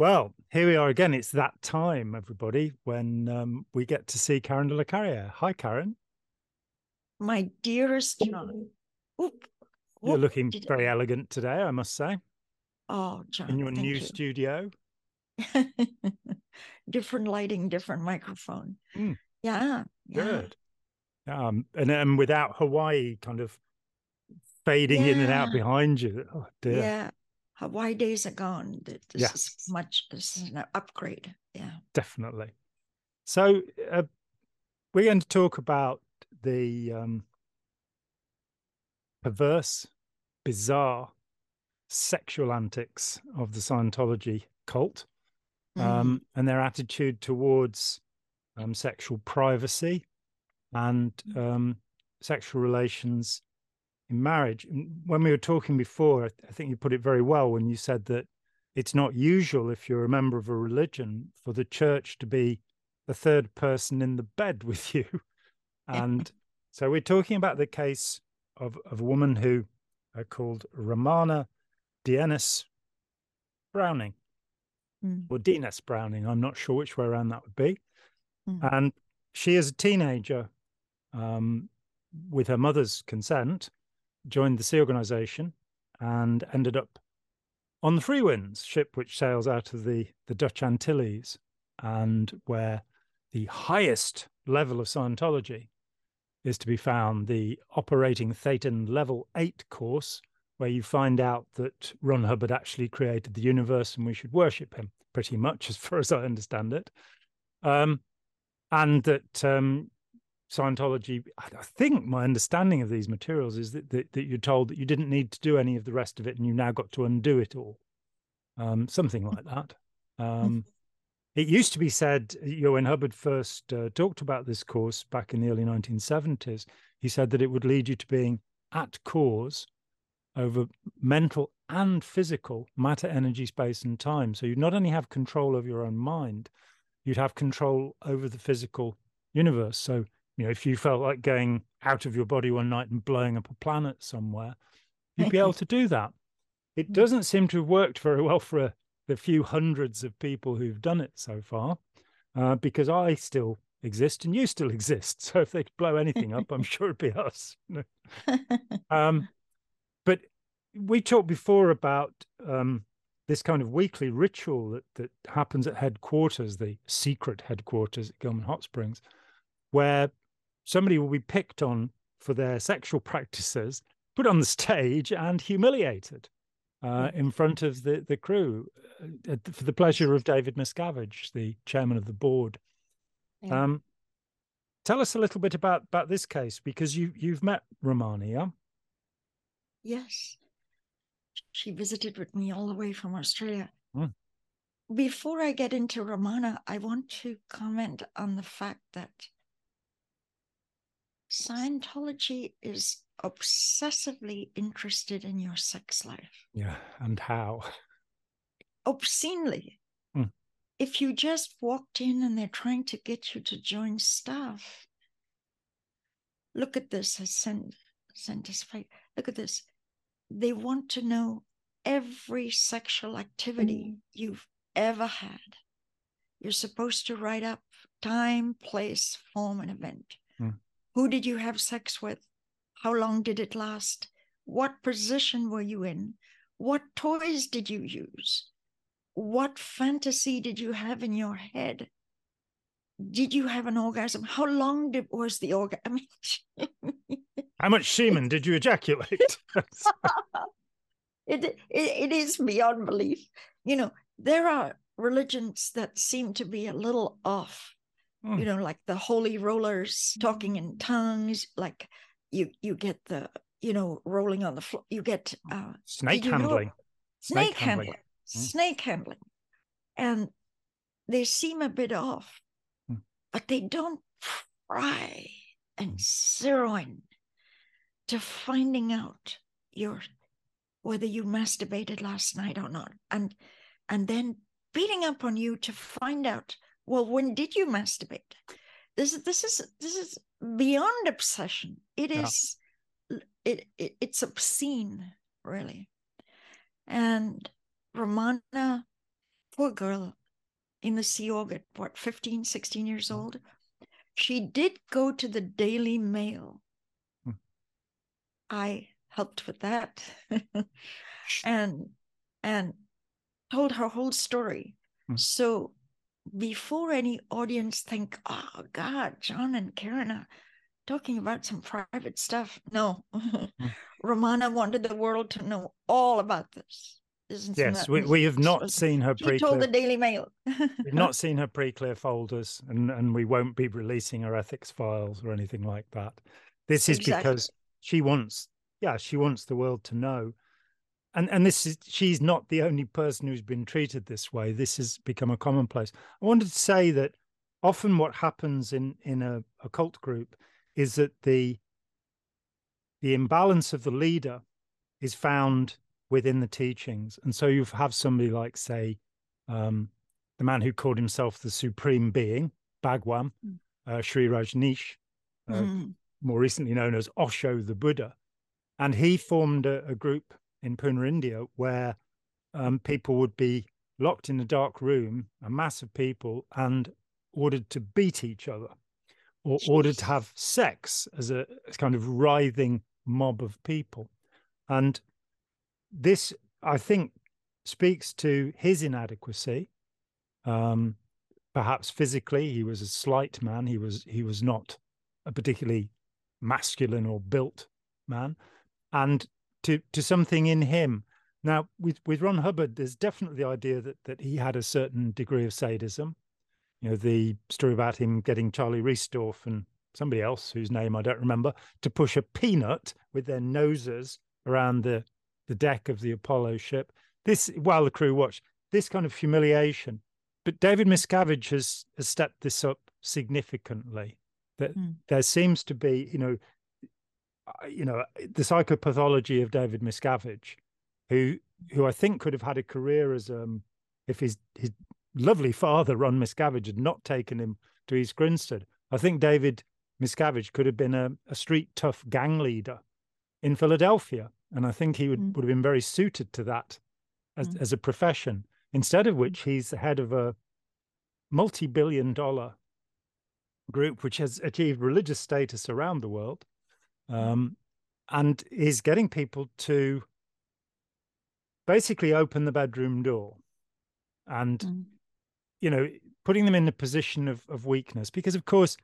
Well, here we are again. It's that time, everybody, when um, we get to see Karen de la Carrière. Hi, Karen. My dearest Jon. Oop, You're looking very elegant today, I must say, Oh, Jon. in your new you. studio. different lighting, different microphone. Mm. Yeah. Yeah. Good. Um, and then without Hawaii kind of fading in and out behind you. Oh, dear. Yeah. Hawaii days are gone. This Yes. is much, this is an upgrade. Yeah. definitely. So uh, we're going to talk about the um, perverse, bizarre sexual antics of the Scientology cult Mhm. um, and their attitude towards um, sexual privacy and um, sexual relations in marriage. When we were talking before, I think you put it very well when you said that it's not usual if you're a member of a religion for the church to be the third person in the bed with you. And so we're talking about the case of, of a woman who are called Ramana Dienes Browning Mm. or Dines Browning. I'm not sure which way around that would be. Mm. And she, is a teenager, um, with her mother's consent, joined the Sea Organization and ended up on the Freewinds ship, which sails out of the, the Dutch Antilles, and where the highest level of Scientology is to be found the operating Thetan level eight course, where you find out that Ron Hubbard actually created the universe and we should worship him, pretty much, as far as I understand it. Um, and that um, Scientology, I think my understanding of these materials is that, that, that you're told that you didn't need to do any of the rest of it and you now got to undo it all. Um, something like that. Um, it used to be said, you know, when Hubbard first uh, talked about this course back in the early 1970s, he said that it would lead you to being at cause over mental and physical matter, energy, space, and time. So you'd not only have control of your own mind, you'd have control over the physical universe. So, you know, if you felt like going out of your body one night and blowing up a planet somewhere, you'd be able to do that. It Mm. doesn't seem to have worked very well for a, the few hundreds of people who've done it so far, uh, because I still exist and you still exist. So if they could blow anything up, I'm sure it'd be us. Um, but we talked before about um, this kind of weekly ritual that, that happens at headquarters, the secret headquarters at Gilman Hot Springs, where somebody will be picked on for their sexual practices, put on the stage, and humiliated uh, in front of the, the crew uh, for the pleasure of David Miscavige, the chairman of the board. Yeah. Um, tell us a little bit about, about this case because you, you've met Ramana, yeah? Yes. She visited with me all the way from Australia. Mm. Before I get into Ramana, I want to comment on the fact that Scientology is obsessively interested in your sex life, Yeah. And how? obscenely. Mm. If you just walked in and they're trying to get you to join staff, look at this. I sent sent this. Look at this. They want to know every sexual activity you've ever had. You're supposed to write up time, place, form, and event. Who did you have sex with? How long did it last? What position were you in? What toys did you use? What fantasy did you have in your head? Did you have an orgasm? How long did, was the orgasm? I mean, How much semen did you ejaculate? it, it it is beyond belief. You know, there are religions that seem to be a little off. Mm. You know, like the holy rollers talking in tongues, like you you get the you know rolling on the floor. You get uh, Snake you know- handling. snake, handling, Mm. snake handling, and they seem a bit off, Mm. but they don't try and zero in to finding out your whether you masturbated last night or not, and and then beating up on you to find out well when did you masturbate. This is this is this is beyond obsession. It Yeah. is it, it it's obscene, really. And Ramana poor girl in the Sea Org at what, 15, 16 years old? She did go to the Daily Mail. Hmm. I helped with that. and and told her whole story. Hmm. So before any audience think, oh God, Jon and Karen are talking about some private stuff. No, mm. Ramana wanted the world to know all about this. Isn't yes, we, we have not seen her pre. told the Daily Mail. We've not seen her pre-clear folders, and and we won't be releasing her ethics files or anything like that. This is exactly. because she wants, yeah, she wants the world to know and and this is she's not the only person who's been treated this way this has become a commonplace i wanted to say that often what happens in in a, a cult group is that the the imbalance of the leader is found within the teachings and so you have somebody like say um, the man who called himself the supreme being bhagwan mm. uh, sri rajneesh uh, mm. more recently known as osho the buddha and he formed a, a group in Pune, India, where um, people would be locked in a dark room, a mass of people, and ordered to beat each other or ordered to have sex as a as kind of writhing mob of people. And this, I think, speaks to his inadequacy. Um, perhaps physically, he was a slight man. He was he was not a particularly masculine or built man, and to to something in him. Now, with with Ron Hubbard, there's definitely the idea that that he had a certain degree of sadism. You know, the story about him getting Charlie Riesdorf and somebody else whose name I don't remember to push a peanut with their noses around the the deck of the Apollo ship. This while the crew watched this kind of humiliation. But David Miscavige has has stepped this up significantly. That mm. there seems to be, you know, you know, the psychopathology of David Miscavige, who who I think could have had a career as um if his his lovely father Ron Miscavige had not taken him to East Grinstead. I think David Miscavige could have been a, a street tough gang leader in Philadelphia, and I think he would, mm. would have been very suited to that as mm. as a profession. Instead of which, he's the head of a multi-billion dollar group which has achieved religious status around the world um, and is getting people to basically open the bedroom door and mm. you know putting them in a position of, of weakness. Because of course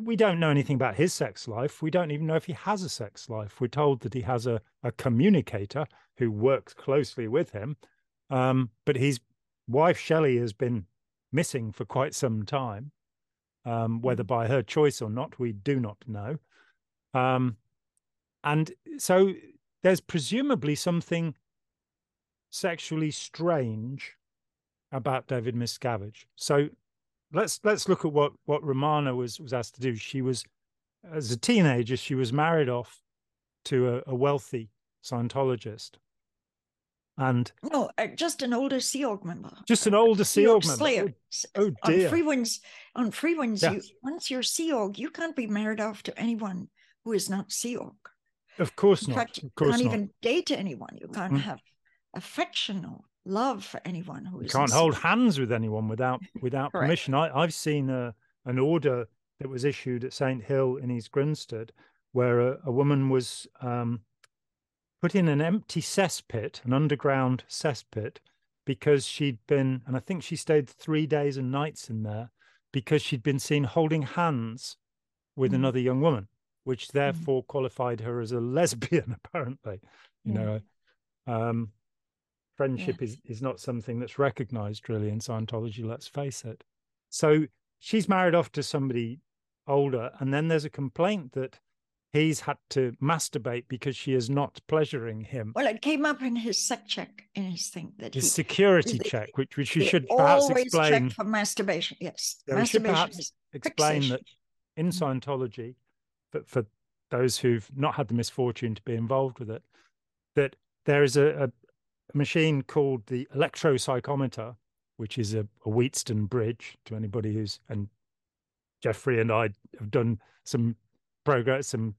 we don't know anything about his sex life. We don't even know if he has a sex life. We're told that he has a, a communicator who works closely with him. Um, but his wife shelley has been missing for quite some time. Um, whether mm. by her choice or not we do not know. Um, and so there's presumably something sexually strange about David Miscavige. So let's let's look at what what Ramana was was asked to do. She was as a teenager, she was married off to a, a wealthy Scientologist. And no, uh, just an older Sea Org member. Just an older Sea Org member. Slayer. Oh, oh dear. On Freewinds, on Freewinds, yes. you, once you're Sea Org, you can't be married off to anyone who is not Sea Org. Of course In not. Fact, of course you can't not. even date anyone. You can't mm. have affection or love for anyone who you can't hold hands with anyone without without permission. I, I've seen a, an order that was issued at St Hill in East Grinstead, where a, a woman was um, put in an empty cesspit, an underground cesspit, because she'd been, and I think she stayed three days and nights in there because she'd been seen holding hands with mm. another young woman which mm-hmm. therefore mm. qualified her as a lesbian, apparently. You yeah. know, um, friendship yeah. is, is not something that's recognized really in Scientology, let's face it. So she's married off to somebody older, and then there's a complaint that he's had to masturbate because she is not pleasuring him. Well, it came up in his sec check in his thing that his he, security they, check, which which you should perhaps explain for masturbation. Yes, yeah, masturbation should perhaps explain fixation. that in mm. Scientology, but for those who've not had the misfortune to be involved with it, that there is a, a machine called the electropsychometer, which is a, a Wheatstone bridge to anybody who's and Jeffrey and I have done some progress, some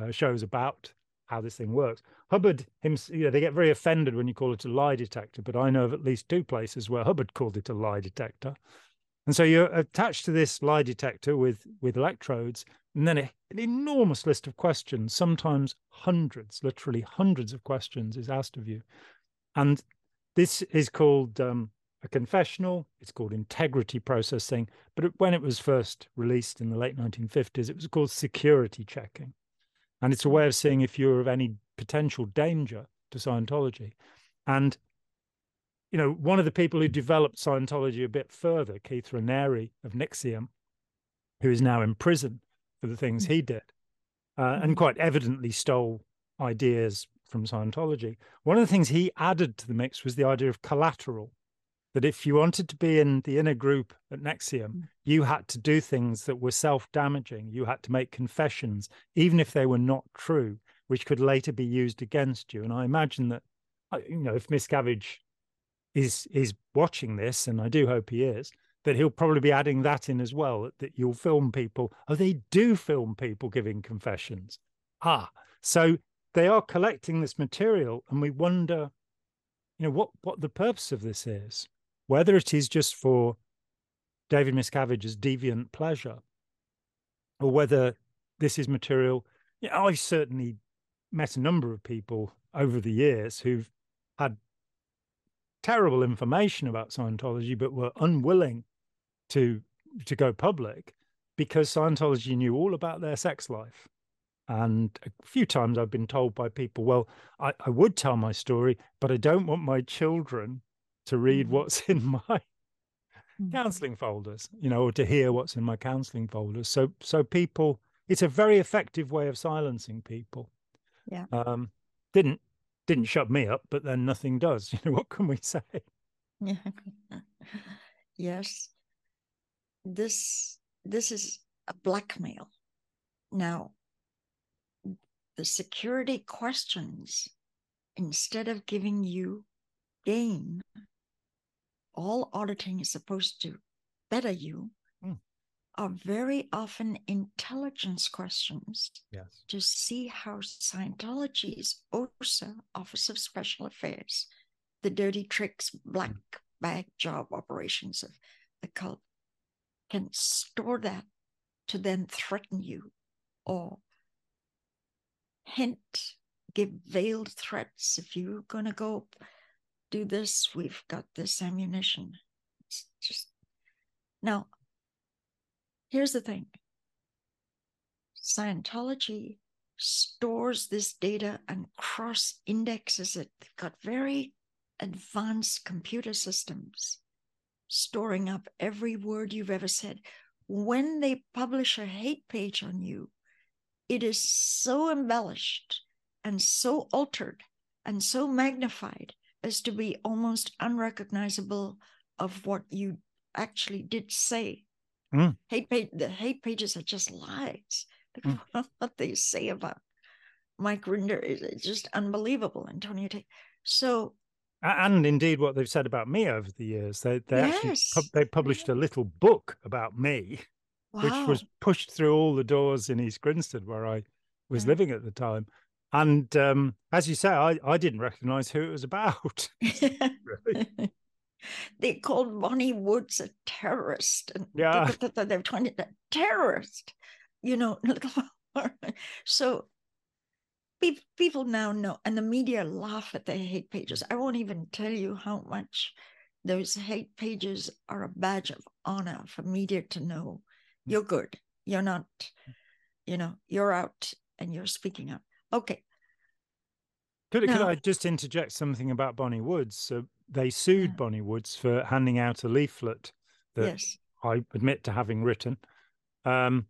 uh, shows about how this thing works. Hubbard, him, you know, they get very offended when you call it a lie detector, but I know of at least two places where Hubbard called it a lie detector. And so you're attached to this lie detector with with electrodes, and then a, an enormous list of questions, sometimes hundreds, literally hundreds of questions, is asked of you. And this is called um, a confessional. It's called integrity processing. But when it was first released in the late 1950s, it was called security checking. And it's a way of seeing if you're of any potential danger to Scientology. And, you know, one of the people who developed Scientology a bit further, Keith Raniere of NXIVM, who is now in prison for the things hmm. he did, uh, and hmm. quite evidently stole ideas from Scientology. One of the things he added to the mix was the idea of collateral that if you wanted to be in the inner group at NXIVM, mm. you had to do things that were self damaging. You had to make confessions, even if they were not true, which could later be used against you. And I imagine that, you know, if Miscavige is is watching this, and I do hope he is, that he'll probably be adding that in as well. That, you'll film people. Oh, they do film people giving confessions. Ah, so they are collecting this material, and we wonder, you know, what what the purpose of this is whether it is just for David Miscavige's deviant pleasure or whether this is material. Yeah, I've certainly met a number of people over the years who've had terrible information about Scientology, but were unwilling to to go public because Scientology knew all about their sex life. And a few times I've been told by people, well, I, I would tell my story, but I don't want my children to read mm-hmm. what's in my mm-hmm. counseling folders, you know, or to hear what's in my counseling folders. So, so people, it's a very effective way of silencing people. Yeah. Um, didn't didn't shut me up, but then nothing does. You know, what can we say? Yeah. yes. This this is a blackmail. Now, the security questions, instead of giving you gain all auditing is supposed to better you. Are very often intelligence questions yes. to see how Scientology's OSA, Office of Special Affairs, the dirty tricks, black mm. bag job operations of the cult, can store that to then threaten you or hint, give veiled threats if you're going to go do this, we've got this ammunition. It's just now, here's the thing Scientology stores this data and cross indexes it. They've got very advanced computer systems storing up every word you've ever said. When they publish a hate page on you, it is so embellished and so altered and so magnified as to be almost unrecognizable of what you actually did say. Mm. Hate page, the hate pages are just lies. Mm. what they say about Mike Rinder is just unbelievable, Antonio Tate. So, and indeed, what they've said about me over the years, they they yes. actually they published a little book about me, wow. which was pushed through all the doors in East Grinstead where I was yeah. living at the time. And um, as you say, I, I didn't recognize who it was about. they called Bonnie Woods a terrorist. And yeah. They're trying to, terrorist, you know. so people now know, and the media laugh at their hate pages. I won't even tell you how much those hate pages are a badge of honor for media to know mm. you're good. You're not, you know, you're out and you're speaking up. Okay. Could, could I just interject something about Bonnie Woods? So they sued yeah. Bonnie Woods for handing out a leaflet that yes. I admit to having written, um,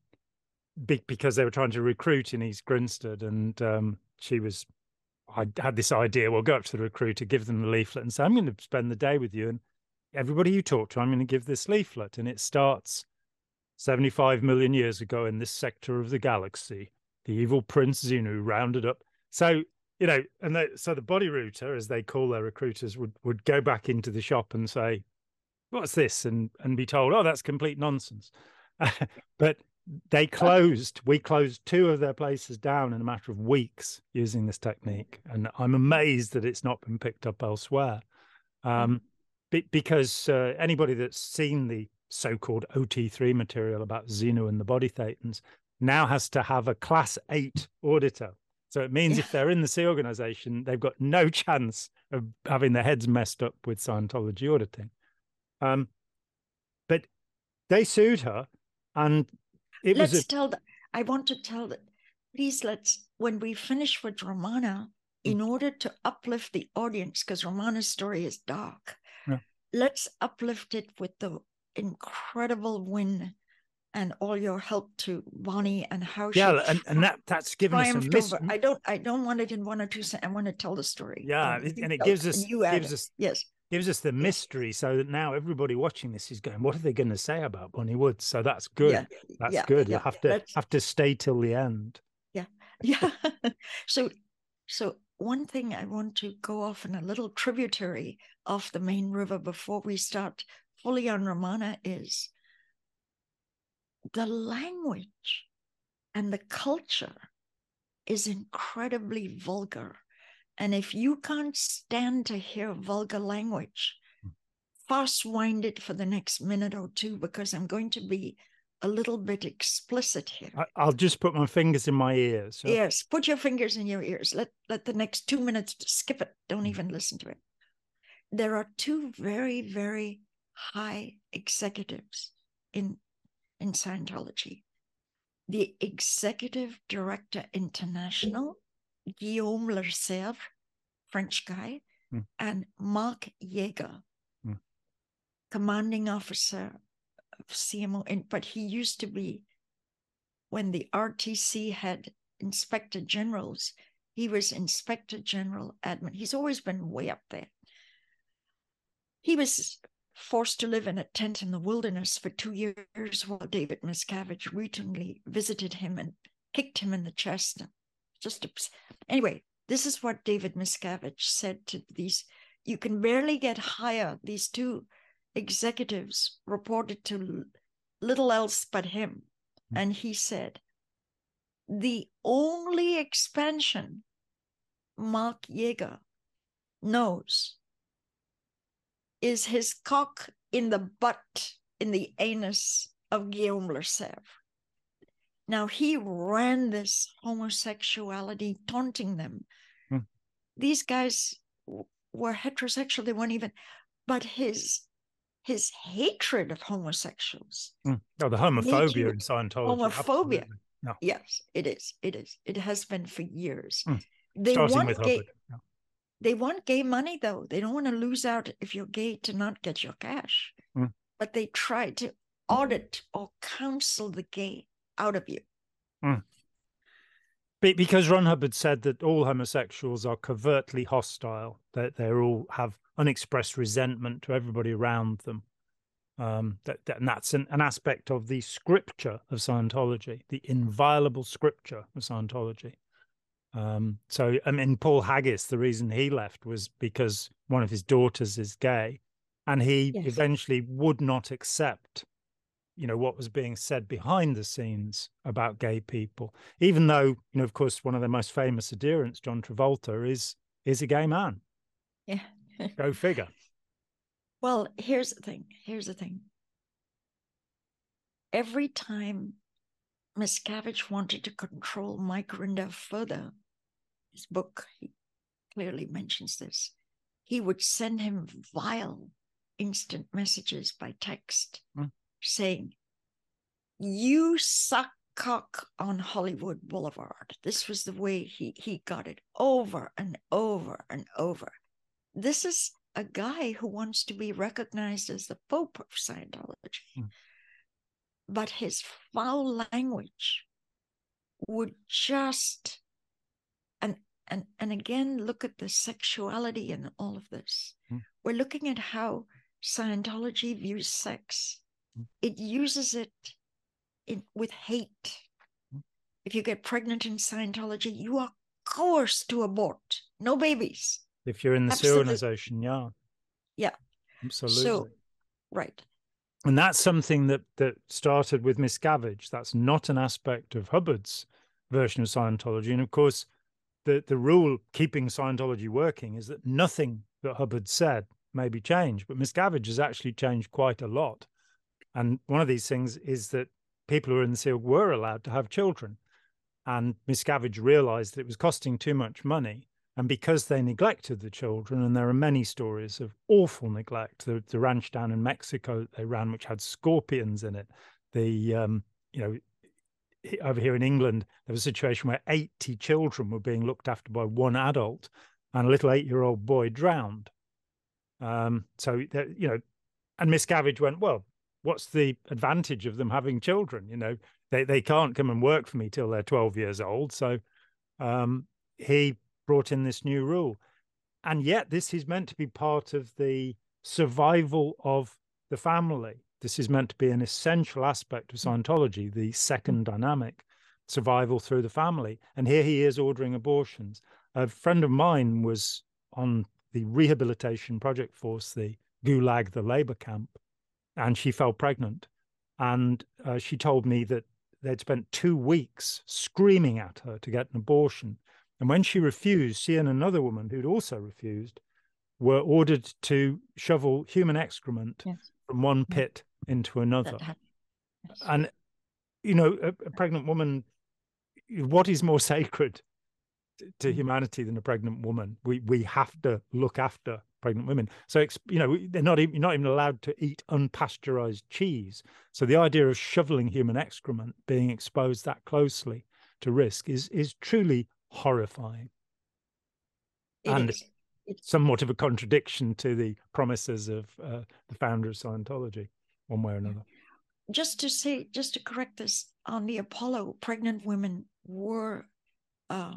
be, because they were trying to recruit in East Grinstead, and um, she was. I had this idea. Well, go up to the recruiter, give them the leaflet, and say, "I'm going to spend the day with you, and everybody you talk to, I'm going to give this leaflet." And it starts 75 million years ago in this sector of the galaxy the evil Prince Xenu rounded up. So, you know, and they, so the body router, as they call their recruiters, would, would go back into the shop and say, What's this? And and be told, Oh, that's complete nonsense. but they closed. we closed two of their places down in a matter of weeks using this technique, and I'm amazed that it's not been picked up elsewhere. Um, because uh, anybody that's seen the so-called OT3 material about Xenu and the body thetans now has to have a class eight auditor. So it means if they're in the Sea organization, they've got no chance of having their heads messed up with Scientology auditing. Um, but they sued her, and it let's was. A... tell. The, I want to tell that. Please, let's when we finish with Ramana, mm. in order to uplift the audience, because Ramana's story is dark. Yeah. Let's uplift it with the incredible win and all your help to Bonnie and how yeah, and, and that that's given us a mis- I don't I don't want it in one or two. I want to tell the story. Yeah, um, and it gives us you gives us yes gives us the mystery, so that now everybody watching this is going, what are they going to say about Bonnie Woods? So that's good. Yeah, that's yeah, good. Yeah. You have to Let's, have to stay till the end. Yeah, yeah. so so one thing I want to go off in a little tributary off the main river before we start fully on Ramana is the language and the culture is incredibly vulgar. And if you can't stand to hear vulgar language, fast wind it for the next minute or two because I'm going to be a little bit explicit here. I'll just put my fingers in my ears. So. Yes, put your fingers in your ears. Let let the next two minutes skip it. Don't mm. even listen to it. There are two very, very high executives in in Scientology. The executive director international, Guillaume Lesevre, French guy, mm. and Mark Yeager, mm. commanding officer of CMO. And, but he used to be, when the RTC had inspector generals, he was inspector general admin. He's always been way up there. He was forced to live in a tent in the wilderness for two years while David Miscavige routinely visited him and kicked him in the chest. Just a, anyway, this is what David Miscavige said to these. You can barely get higher. These two executives reported to little else but him. Hmm. And he said, the only expansion Mark Yeager knows is his cock in the butt, in the anus of Guillaume Lesevre. Now he ran this homosexuality, taunting them. Hmm. These guys were heterosexual; they weren't even. But his his hatred of homosexuals. Hmm. Oh, the homophobia in Scientology. Homophobia. No. Yes, it is. It is. It has been for years. Hmm. They Starting want gay, they want gay money though. They don't want to lose out if you're gay to not get your cash. Mm. But they try to audit or counsel the gay out of you. Mm. Because Ron Hubbard said that all homosexuals are covertly hostile, that they all have unexpressed resentment to everybody around them. Um, that, that, and that's an, an aspect of the scripture of Scientology, the inviolable scripture of Scientology. Um, so, I mean, Paul Haggis, the reason he left was because one of his daughters is gay, and he yes. eventually would not accept, you know, what was being said behind the scenes about gay people, even though, you know, of course, one of their most famous adherents, John Travolta, is is a gay man. Yeah. Go figure. Well, here's the thing. Here's the thing. Every time Miscavige wanted to control Mike Rinder further. His book clearly mentions this. He would send him vile instant messages by text mm. saying, You suck cock on Hollywood Boulevard. This was the way he, he got it over and over and over. This is a guy who wants to be recognized as the Pope of Scientology. Mm but his foul language would just and and and again look at the sexuality in all of this. Mm. we're looking at how scientology views sex. Mm. it uses it in, with hate. Mm. if you get pregnant in scientology you are coerced to abort. No babies. If you're in the organization yeah. Yeah. Absolutely. so right and that's something that that started with Miscavige. That's not an aspect of Hubbard's version of Scientology. And of course, the the rule keeping Scientology working is that nothing that Hubbard said may be changed. But Miscavige has actually changed quite a lot. And one of these things is that people who are in the SEAL were allowed to have children. And Miscavige realized that it was costing too much money. And because they neglected the children, and there are many stories of awful neglect, the, the ranch down in Mexico they ran, which had scorpions in it, the um, you know over here in England, there was a situation where 80 children were being looked after by one adult, and a little eight-year-old boy drowned. Um, so you know, and Miss Miscavige went, well, what's the advantage of them having children? You know, they they can't come and work for me till they're 12 years old. So um, he brought in this new rule, and yet this is meant to be part of the survival of the family. This is meant to be an essential aspect of. Scientology, the second dynamic, survival through the family. And here he is ordering abortions. A friend of mine was on the rehabilitation project force, the Gulag, the labor camp, and she fell pregnant. And uh, she told me that they'd spent two weeks screaming at her to get an abortion. And when she refused, she and another woman who'd also refused were ordered to shovel human excrement yes. from one pit into another. Yes. And, you know, a, a, pregnant woman, what is more sacred to mm. humanity than a pregnant woman? We we have to look after pregnant women. So, you know, they're not even, not even allowed to eat unpasteurized cheese. So the idea of shoveling human excrement being exposed that closely to risk is is truly horrifying. It and is. It's somewhat of a contradiction to the promises of uh, the founder of Scientology one way or another. Just to say, just to correct this, on the Apollo, pregnant women were uh,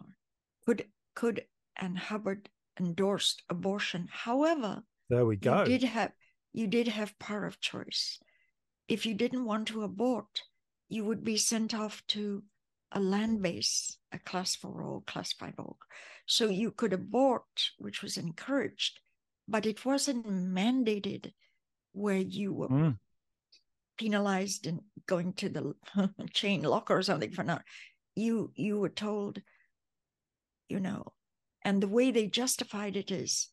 could could and Hubbard endorsed abortion. However, there we go. You did have you did have power of choice. If you didn't want to abort, you would be sent off to a land base, a class four or class five or so you could abort, which was encouraged, but it wasn't mandated where you were mm penalized and going to the chain locker or something for not you you were told you know and the way they justified it is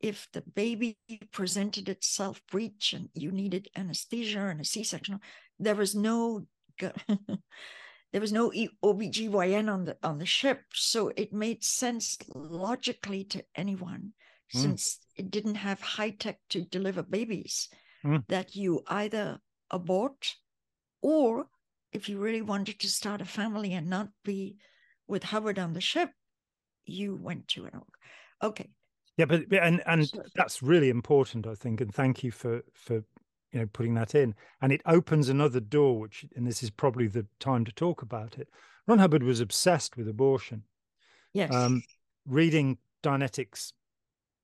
if the baby presented itself breech and you needed anesthesia and a c-section there was no there was no OBGYN on the on the ship so it made sense logically to anyone mm. since it didn't have high tech to deliver babies mm. that you either abort, or if you really wanted to start a family and not be with Hubbard on the ship, you went to an okay. Yeah, but and and that's really important, I think, and thank you for for you know putting that in. And it opens another door, which and this is probably the time to talk about it. Ron Hubbard was obsessed with abortion. Yes. Um, reading Dianetics,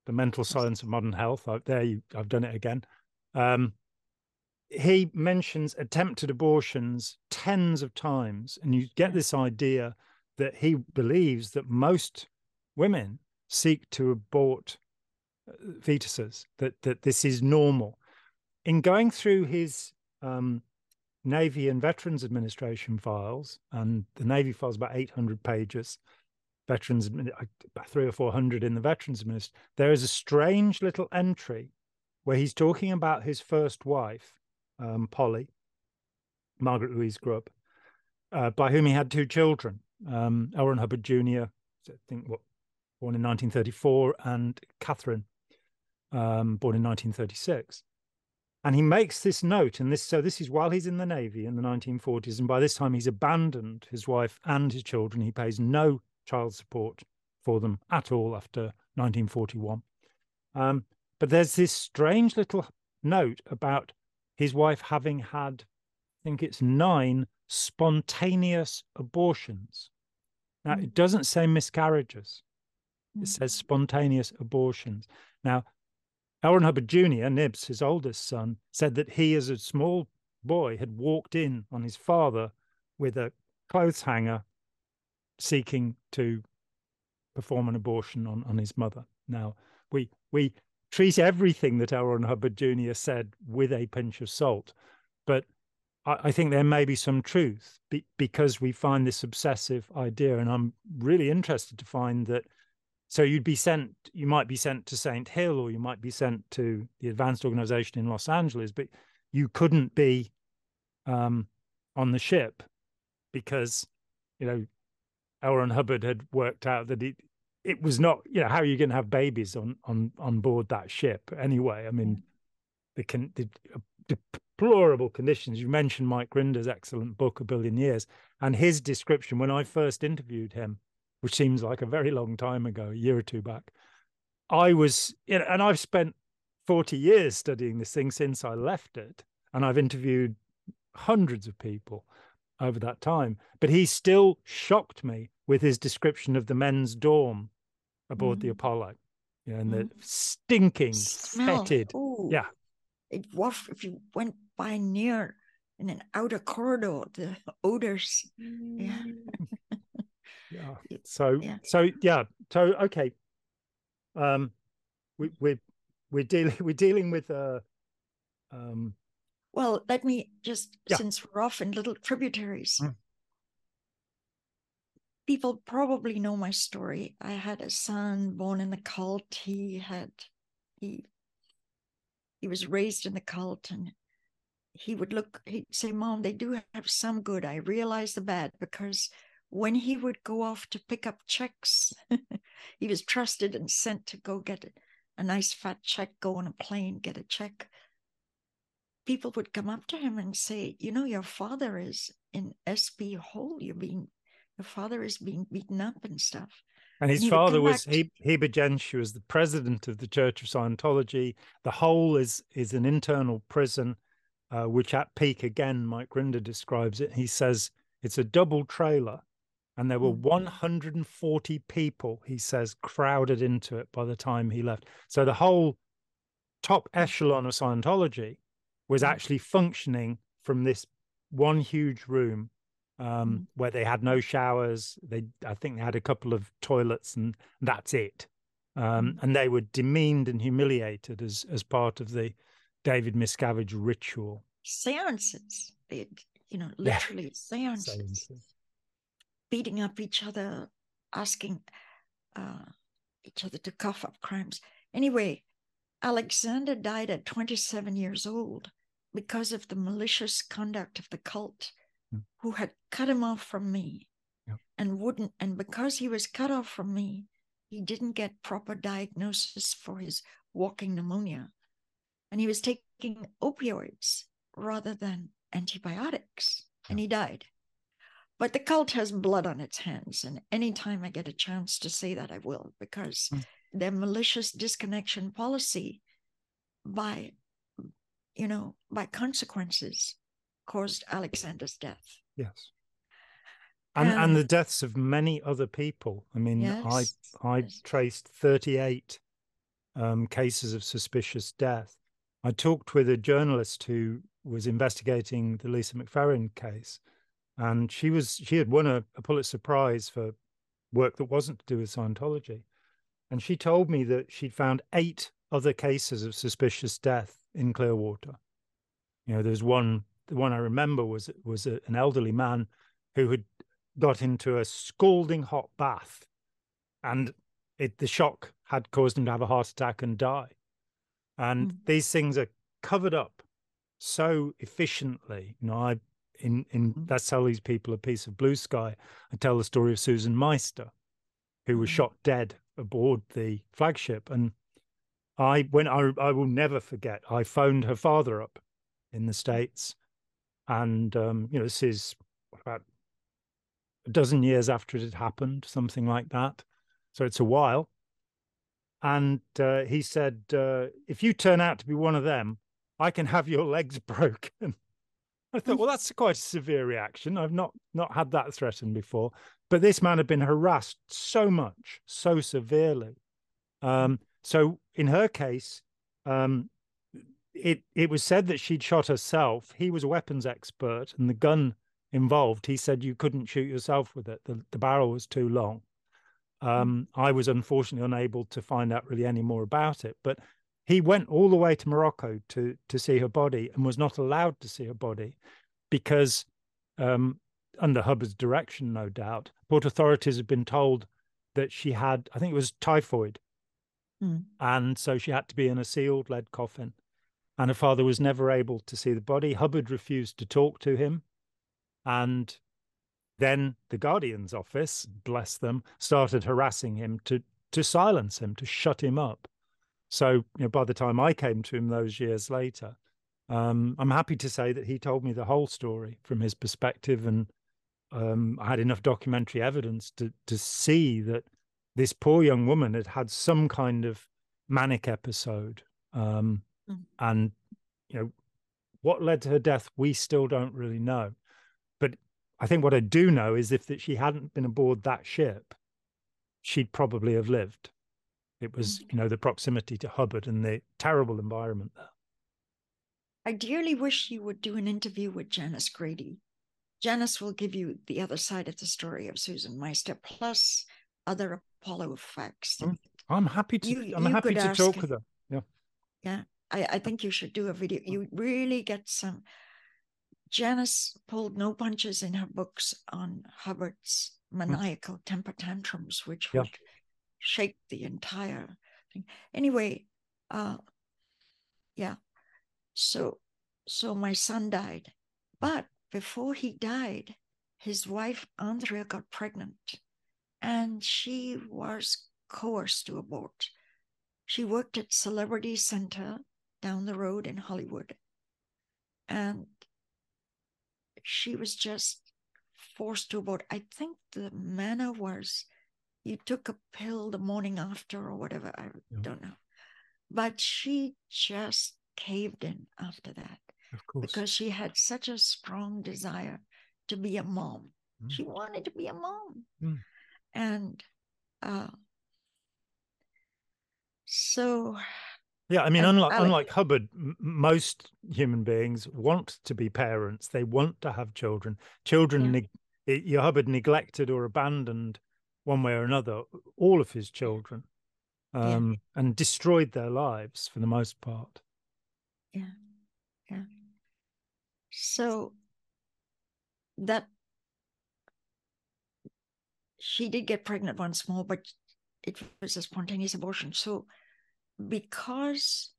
the mental science of modern health. I, there, you, I've done it again. Um, he mentions attempted abortions tens of times, and you get this idea that he believes that most women seek to abort uh, fetuses, that that this is normal. In going through his um, Navy and Veterans Administration files, and the Navy files about 800 pages, Veterans about three or four hundred in the Veterans Administration, there is a strange little entry where he's talking about his first wife um, Polly, Margaret Louise Grubb, uh, by whom he had two children, um, L. Hubbard Jr., I think what, born in 1934, and Catherine, um, born in 1936. And he makes this note, and this so this is while he's in the Navy in the 1940s, and by this time he's abandoned his wife and his children. He pays no child support for them at all after 1941. Um, but there's this strange little note about his wife having had, I think it's nine spontaneous abortions. Now, mm. it doesn't say miscarriages, mm. it says spontaneous abortions. Now, L. Ron Hubbard Jr., Nibs, his oldest son, said that he, as a small boy, had walked in on his father with a clothes hanger seeking to perform an abortion on, on his mother. Now, we we treat everything that L. Ron Hubbard Jr. said with a pinch of salt. But I, I think there may be some truth be, because we find this obsessive idea. And I'm really interested to find that. So you'd be sent, you might be sent to St. Hill or you might be sent to the advanced organization in Los Angeles, but you couldn't be um, on the ship because, you know, L. Ron Hubbard had worked out that it it was not you know how are you going to have babies on on on board that ship anyway i mean the can the, uh, deplorable conditions you mentioned mike rinder's excellent book a billion years and his description when i first interviewed him which seems like a very long time ago a year or two back i was you know and i've spent 40 years studying this thing since i left it and i've interviewed hundreds of people over that time but he still shocked me with his description of the men's dorm aboard mm. the Apollo. You know, and mm. the stinking, Smell. fetid. Ooh. Yeah. It was if you went by near in an outer corridor, the odors. Yeah. Yeah. So yeah. so yeah. So okay. Um we we're we're dealing we're dealing with uh um well let me just yeah. since we're off in little tributaries mm people probably know my story. I had a son born in the cult. He had he he was raised in the cult and he would look he'd say mom they do have some good i realize the bad because when he would go off to pick up checks he was trusted and sent to go get a nice fat check go on a plane get a check people would come up to him and say you know your father is in sb hole you're being the father is being beaten up and stuff. And his and father was to... Heber Jentzsch, who was the president of the Church of Scientology. The whole is is an internal prison, uh, which at peak again, Mike Rinder describes it. He says it's a double trailer, and there were mm. 140 people. He says crowded into it by the time he left. So the whole top echelon of Scientology was mm. actually functioning from this one huge room um, mm. where they had no showers. They, I think, they had a couple of toilets, and that's it. Um, and they were demeaned and humiliated as as part of the David Miscavige ritual. Seances, it, you know, literally yeah. seances. seances. Beating up each other, asking uh, each other to cough up crimes. Anyway, Alexander died at 27 years old because of the malicious conduct of the cult who had cut him off from me yep. and wouldn't and because he was cut off from me he didn't get proper diagnosis for his walking pneumonia and he was taking opioids rather than antibiotics yep. and he died but the cult has blood on its hands and anytime i get a chance to say that i will because mm. their malicious disconnection policy by you know by consequences caused Alexander's death. Yes. And um, and the deaths of many other people. I mean, yes, I I yes. traced 38 um, cases of suspicious death. I talked with a journalist who was investigating the Lisa McPherson case, and she was she had won a, a Pulitzer Prize for work that wasn't to do with Scientology, and she told me that she'd found eight other cases of suspicious death in Clearwater. You know, there's one the one I remember was was a, an elderly man who had got into a scalding hot bath, and it the shock had caused him to have a heart attack and die. And mm. these things are covered up so efficiently. You know, I in in mm. let's tell these people a piece of blue sky. I tell the story of Susan Meister, who was mm. shot dead aboard the flagship, and I when I I will never forget. I phoned her father up in the states and um, you know this is about a dozen years after it had happened, something like that. So it's a while. And uh, he said, uh, if you turn out to be one of them, I can have your legs broken. I thought, well, that's quite a severe reaction. I've not not had that threatened before. But this man had been harassed so much, so severely. Um, so in her case, um, it it was said that she'd shot herself. He was a weapons expert, and the gun involved, he said you couldn't shoot yourself with it. The, the barrel was too long. Um, I was unfortunately unable to find out really any more about it. But he went all the way to Morocco to to see her body and was not allowed to see her body because um, under Hubbard's direction, no doubt, port authorities had been told that she had, I think it was typhoid. Mm. And so she had to be in a sealed lead coffin. And her father was never able to see the body. Hubbard refused to talk to him. And then the Guardian's office, bless them, started harassing him to to silence him, to shut him up. So, you know, by the time I came to him those years later, um, I'm happy to say that he told me the whole story from his perspective, and um, I had enough documentary evidence to to see that this poor young woman had had some kind of manic episode, um, Mm. and you know what led to her death, we still don't really know. But I think what I do know is if that she hadn't been aboard that ship, she'd probably have lived. It mm-hmm. was, you know, the proximity to Hubbard and the terrible environment there. I dearly wish you would do an interview with Janis Grady. Janis will give you the other side of the story of Susan Meister, plus other Apollo facts. Mm. I'm happy to. You- I'm you happy to ask talk with her. Yeah. Yeah, I, I think you should do a video. Mm. You really get some. Janis pulled no punches in her books on Hubbard's mm. maniacal temper tantrums, which Yeah. would shake the entire thing. Anyway, uh, yeah. So, so my son died, but before he died, his wife Andrea got pregnant, and she was coerced to abort. She worked at Celebrity Center down the road in Hollywood. And she was just forced to abort. I think the manner was you took a pill the morning after or whatever. I Yeah. don't know. But she just caved in after that Of course. because she had such a strong desire to be a mom. Mm. She wanted to be a mom. Mm. And uh, so Yeah, I mean, unlike Alec- unlike Hubbard, m- most human beings want to be parents. They want to have children. Children, Yeah. i- your Hubbard neglected or abandoned one way or another all of his children, Yeah. um, and destroyed their lives for the most part. Yeah. Yeah. So that she did get pregnant once more, but it was a spontaneous abortion. So because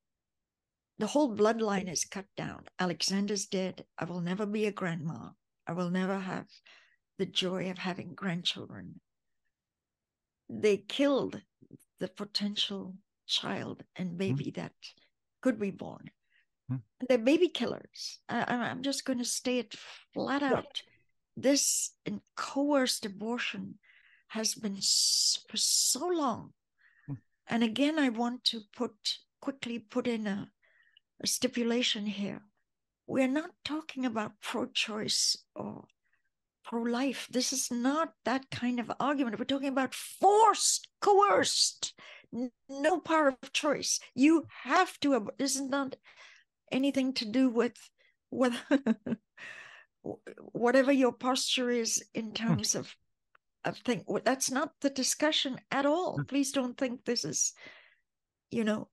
the whole bloodline is cut down, Alexander's dead. I will never be a grandma. I will never have the joy of having grandchildren. They killed the potential child and baby that could be born. Mm. They're baby killers. I, I'm just going to state it flat Yeah. out. This coerced abortion has been for so long. Mm. And again, I want to put quickly put in a, a stipulation here. We're not talking about pro choice or pro life. This is not that kind of argument. We're talking about forced, coerced, no power of choice. You have to, ab- this is not anything to do with whether whatever your posture is in terms of of thing that's not the discussion at all Mm. please don't think this is you know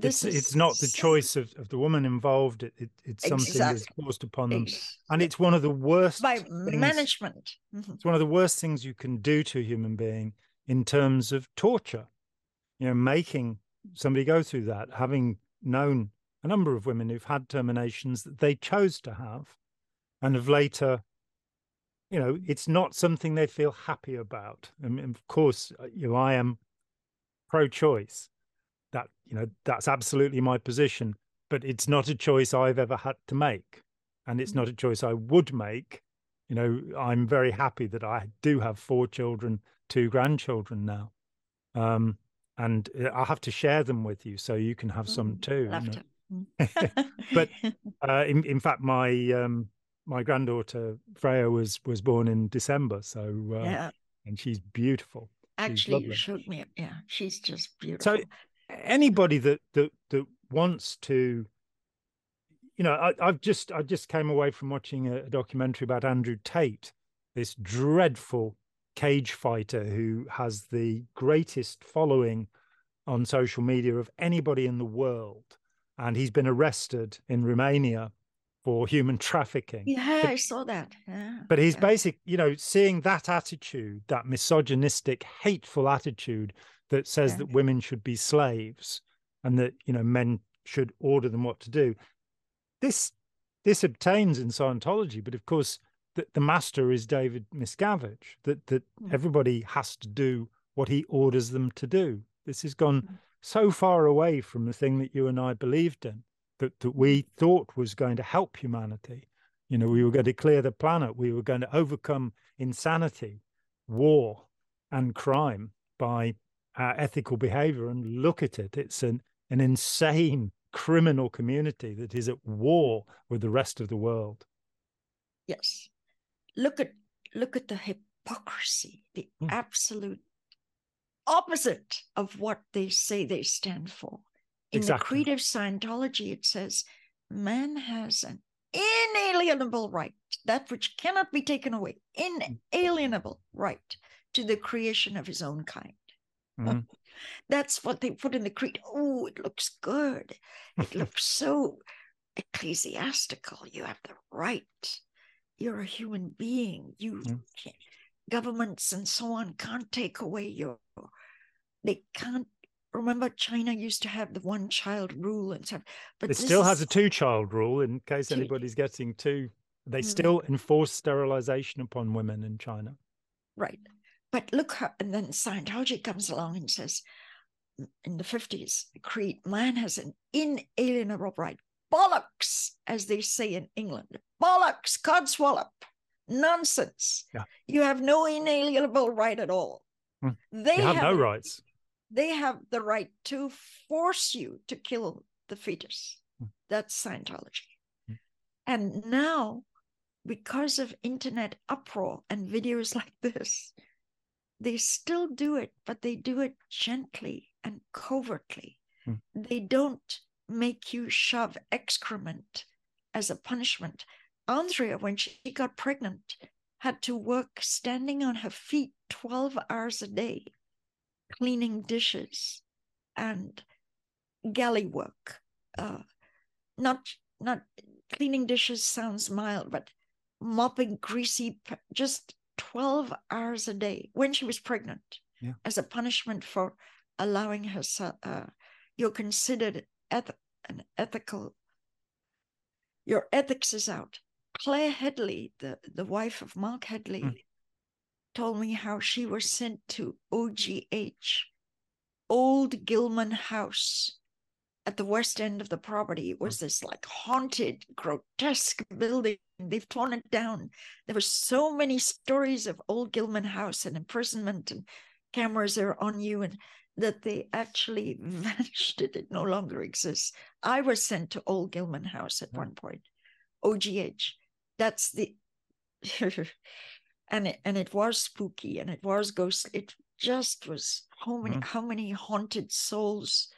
this It's it's not the some- choice of, of the woman involved. It, it it's something that's forced upon them, and it's one of the worst by things- management Mhm. It's one of the worst things you can do to a human being in terms of torture. You know, making somebody go through that, having known a number of women who've had terminations that they chose to have and have later, you know, it's not something they feel happy about. I mean, of course, uh, you know, I am pro choice. That, you know, that's absolutely my position, but it's not a choice I've ever had to make. And it's not a choice I would make you know i'm very happy that i do have four children two grandchildren now um and uh, i'll have to share them with you so you can have some Mm, too you love know. to. But- uh in, in fact my um my granddaughter freya was was born in december so uh, yeah and she's beautiful actually you showed me yeah she's just beautiful so anybody that that that wants to you know I, i've just i just came away from watching a, a documentary about andrew tate this dreadful cage fighter who has the greatest following on social media of anybody in the world. And he's been arrested in Romania for human trafficking. Yeah, but, I saw that. Yeah, but he's yeah. basic, you know, seeing that attitude, that misogynistic, hateful attitude that says yeah. that women should be slaves and that, you know, men should order them what to do. This this obtains in Scientology, but of course the, the master is David Miscavige, that that mm. everybody has to do what he orders them to do. This has gone mm. so far away from the thing that you and I believed in, that, that we thought was going to help humanity. You know, we were going to clear the planet, we were going to overcome insanity, war, and crime by our ethical behavior. And look at it, it's an, an insane criminal community that is at war with the rest of the world. Yes. Look at look at the hypocrisy, the mm. absolute opposite of what they say they stand for. In exactly. the Creed of Scientology, it says man has an inalienable right, that which cannot be taken away, inalienable right to the creation of his own kind. Mm-hmm. That's what they put in the creed. Oh, it looks good. It looks so ecclesiastical. You have the right. You're a human being. You mm-hmm. governments and so on can't take away your they can't remember China used to have the one child rule and stuff, but it still is... has a two child rule in case anybody's getting two. They mm. still enforce sterilization upon women in China. Right. But look, how, and then Scientology comes along and says, in the 50s, creed, man has an inalienable right. Bollocks, as they say in England. Bollocks, codswallop. Nonsense. Yeah. You have no inalienable right at all. Mm. They have, have no rights they have the right to force you to kill the fetus. Mm. That's Scientology. Mm. And now, because of internet uproar and videos like this, they still do it, but they do it gently and covertly. Mm. They don't make you shove excrement as a punishment. Andrea, when she got pregnant, had to work standing on her feet 12 hours a day cleaning dishes and galley work. Uh, not not cleaning dishes sounds mild, but mopping greasy, just 12 hours a day when she was pregnant yeah. as a punishment for allowing herself. Uh, you're considered eth- an ethical, your ethics is out. Claire Headley, the, the wife of Marc Headley, mm told me how she was sent to OGH, Old Gilman House, at the west end of the property. It was this like haunted, grotesque building. They've torn it down. There were so many stories of Old Gilman House and imprisonment and cameras are on you and that they actually vanished it. It no longer exists. I was sent to Old Gilman House at one point. OGH. That's the and it, and it was spooky and it was ghost it just was how many mm-hmm. how many haunted souls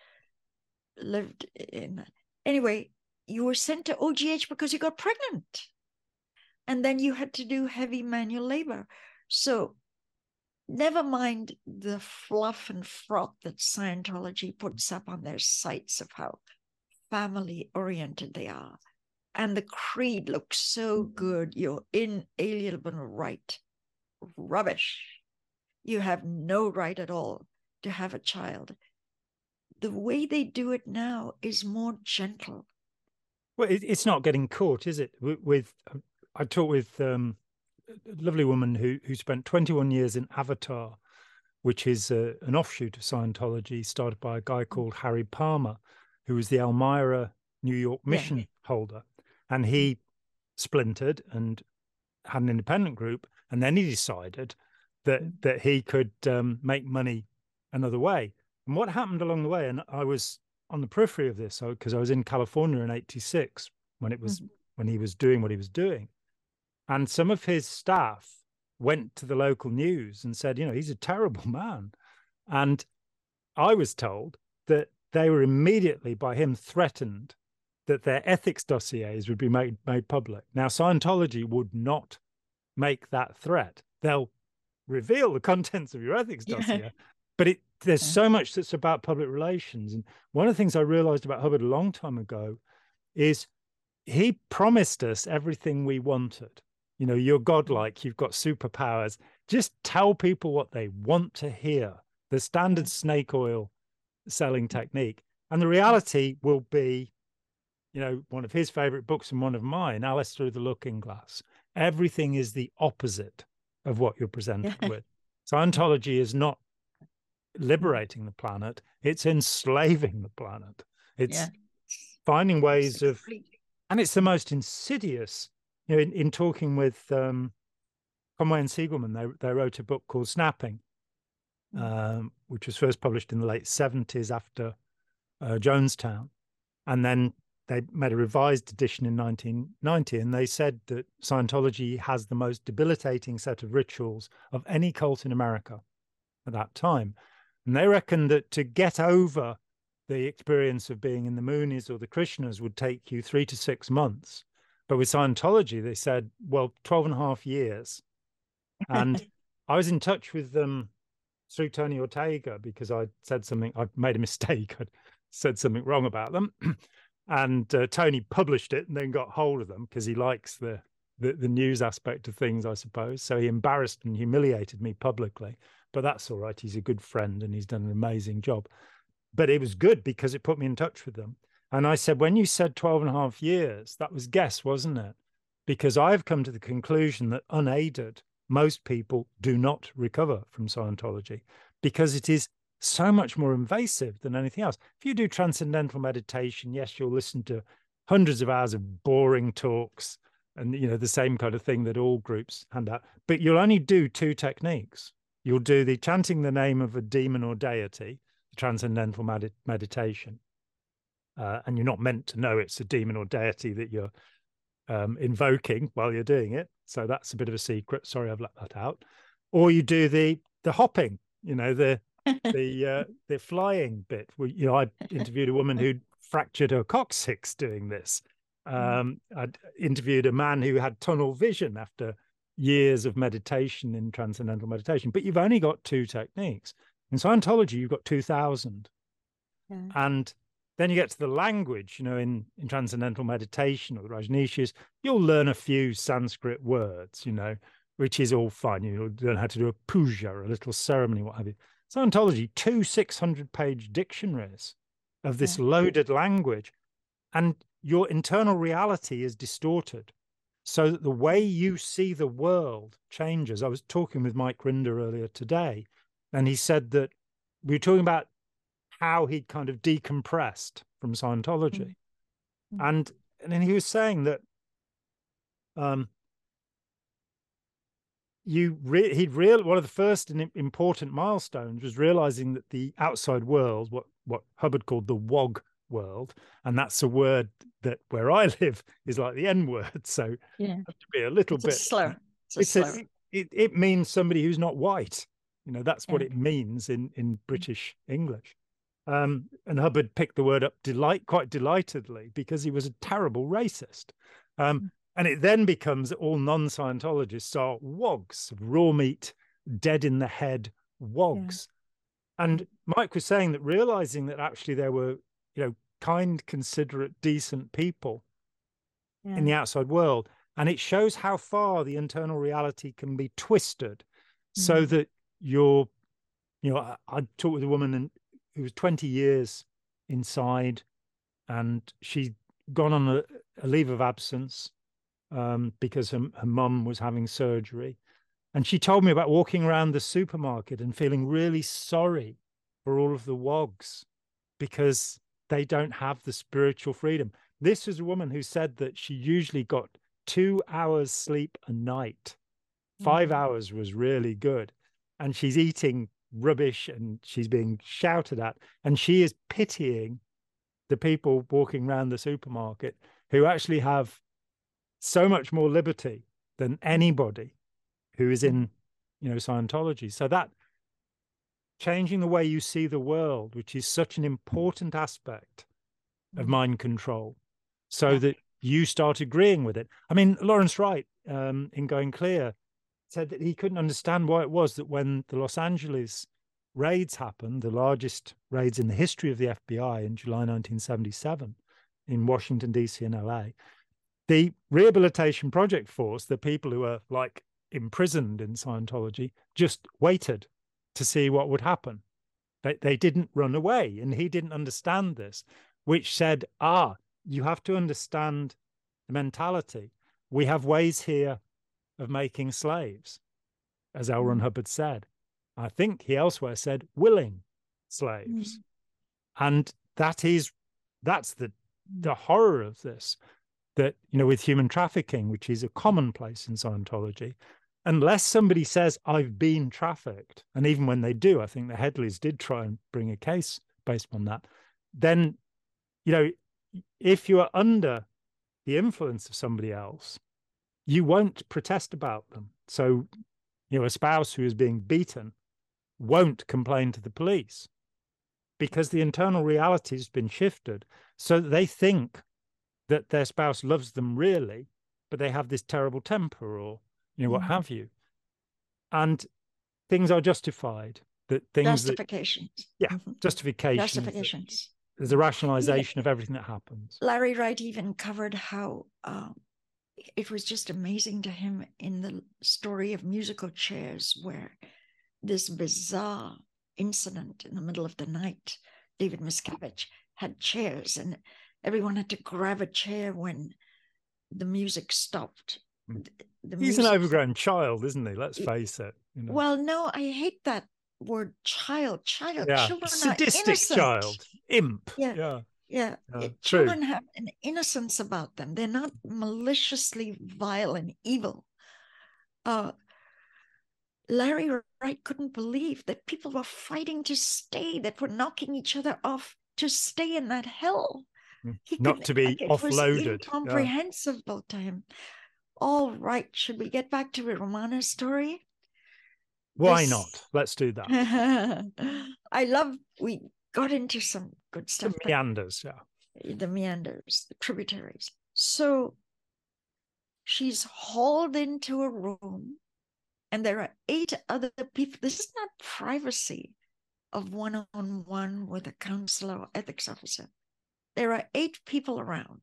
lived in anyway you were sent to ogh because you got pregnant and then you had to do heavy manual labor so never mind the fluff and froth that scientology puts up on their sites of how family oriented they are and the creed looks so good, your inalienable right. Rubbish. You have no right at all to have a child. The way they do it now is more gentle. Well, it's not getting caught, is it? With, I talked with um, a lovely woman who who spent 21 years in Avatar, which is a, an offshoot of Scientology, started by a guy mm. called Harry Palmer, who was the Elmira New York mission yeah. holder and he splintered and had an independent group and then he decided that mm. that he could um, make money another way and what happened along the way and i was on the periphery of this because I was in california in 86 when it was mm-hmm. when he was doing what he was doing and some of his staff went to the local news and said you know he's a terrible man and i was told that they were immediately by him threatened that their ethics dossiers would be made made public. Now, Scientology would not make that threat. They'll reveal the contents of your ethics dossier, yeah. but it there's so much that's about public relations. And one of the things I realized about Hubbard a long time ago is he promised us everything we wanted. You know, you're mm-hmm. godlike, you've got superpowers. Just tell people what they want to hear. The standard mm-hmm. snake oil selling mm-hmm. technique. And the reality will be, you know, one of his favorite books and one of mine, Alice Through the Looking Glass. Everything is the opposite of what you're presented with. Scientology is not liberating the planet, it's enslaving the planet. It's yeah. finding ways of, and it's the most insidious. You know, in, in talking with um, Conway and Siegelman, they, they wrote a book called Snapping, hmm. um, which was first published in the late 70s after uh, Jonestown. And then they made a revised edition in 1990, and they said that Scientology has the most debilitating set of rituals of any cult in America at that time. And they reckon that to get over the experience of being in the Moonies or the Krishnas would take you three to six months. But with Scientology, they said, well, 12 and a half years. And I was in touch with them through Tony Ortega because I said something, I made a mistake. I'd said something wrong about them. and uh, Tony published it and then got hold of them because he likes the, the, the news aspect of things, I suppose. So he embarrassed and humiliated me publicly but that's all right. He's a good friend and he's done an amazing job. But it was good because it put me in touch with them. And I said, when you said 12 and a half years, that was guess, wasn't it? Because I've come to the conclusion that unaided, most people do not recover from Scientology because it is so much more invasive than anything else. If you do transcendental meditation, yes, you'll listen to hundreds of hours of boring talks and you know the same kind of thing that all groups hand out, but you'll only do two techniques. You'll do the chanting the name of a demon or deity, the transcendental med- meditation. Uh, and you're not meant to know it's a demon or deity that you're um, invoking while you're doing it. So that's a bit of a secret. Sorry, I've let that out. Or you do the the hopping, you know, the the uh, the flying bit. We, you know, I interviewed a woman who fractured her coccyx doing this. Mm. Um, I interviewed a man who had tunnel vision after years of meditation in transcendental meditation, but you've only got two techniques. In Scientology, you've got 2,000. Yeah. And then you get to the language, you know, in, in transcendental meditation or the Rajneeshis, you'll learn a few Sanskrit words, you know, which is all fine. You'll learn how to do a puja, a little ceremony, what have you. Scientology, two 600 page dictionaries of this yeah. loaded language, and your internal reality is distorted so that the way you see the world changes. I was talking with Mike Rinder earlier today, and he said that we were talking about how he'd kind of decompressed from Scientology. Mm-hmm. And and then he was saying that um you re- he'd real one of the first and important milestones was realizing that the outside world, what what Hubbard called the WOG world, and that's a word that where I live is like the N word. So yeah, have to be a little it's bit a slur. It's, it's a, it, it means somebody who's not white. You know, that's what it means in in British English. Um, and Hubbard picked the word up delight quite delightedly because he was a terrible racist. Um, mm. And it then becomes all non-Scientologists are wogs, raw meat, dead in the head wogs. Yeah. And Mike was saying that realizing that actually there were you know, kind, considerate, decent people yeah. in the outside world. And it shows how far the internal reality can be twisted mm-hmm. so that you're, you know, I, I talked with a woman who was 20 years inside and she'd gone on a, a leave of absence um, because her, her mum was having surgery. And she told me about walking around the supermarket and feeling really sorry for all of the wogs because they don't have the spiritual freedom. This is a woman who said that she usually got two hours sleep a night. 5 mm-hmm. hours was really good. And she's eating rubbish and she's being shouted at. And she is pitying the people walking around the supermarket who actually have so much more liberty than anybody who is in, you know, Scientology. So that changing the way you see the world, which is such an important aspect of mm. mind control, so yeah. that you start agreeing with it. I mean, Lawrence Wright um, in Going Clear said that he couldn't understand why it was that when the Los Angeles raids happened, the largest raids in the history of the FBI in July 1977 in Washington, D.C. and LA, the Rehabilitation Project Force, the people who were like imprisoned in Scientology, just waited to see what would happen. They, they didn't run away. And he didn't understand this, which said, ah, you have to understand the mentality. We have ways here of making slaves, as L. Ron mm. Hubbard said. I think he elsewhere said willing slaves. Mm. And that is that's the the horror of this that you know with human trafficking which is a commonplace in scientology unless somebody says i've been trafficked and even when they do i think the headleys did try and bring a case based on that then you know if you are under the influence of somebody else you won't protest about them. So you know a spouse who is being beaten won't complain to the police because the internal reality has been shifted. So they think that their spouse loves them really, but they have this terrible temper or you know what mm. have you, and things are justified. That things justifications. That, yeah, mm-hmm. justifications. Justifications. There's a rationalization yeah. of everything that happens. Larry Wright even covered how um, it was just amazing to him in the story of musical chairs, where this bizarre incident in the middle of the night, David Miscavige had chairs and everyone had to grab a chair when the music stopped. The He's music... an overgrown child, isn't he? Let's face it. You know. Well, no, I hate that word child. Child, yeah. children Sadistic child, imp. Yeah. Yeah. Yeah, yeah children have an innocence about them. They're not maliciously vile and evil. Uh, Larry Wright couldn't believe that people were fighting to stay, that were knocking each other off to stay in that hell. Mm. He Not to be like, offloaded. incomprehensible yeah. to him. All right, should we get back to Ramana's story? Why this... not? Let's do that. I love we got into some good stuff. The meanders, yeah. The meanders, the tributaries. So she's hauled into a room and there are eight other people. This is not privacy of one on one with a counselor or ethics officer. There are eight people around.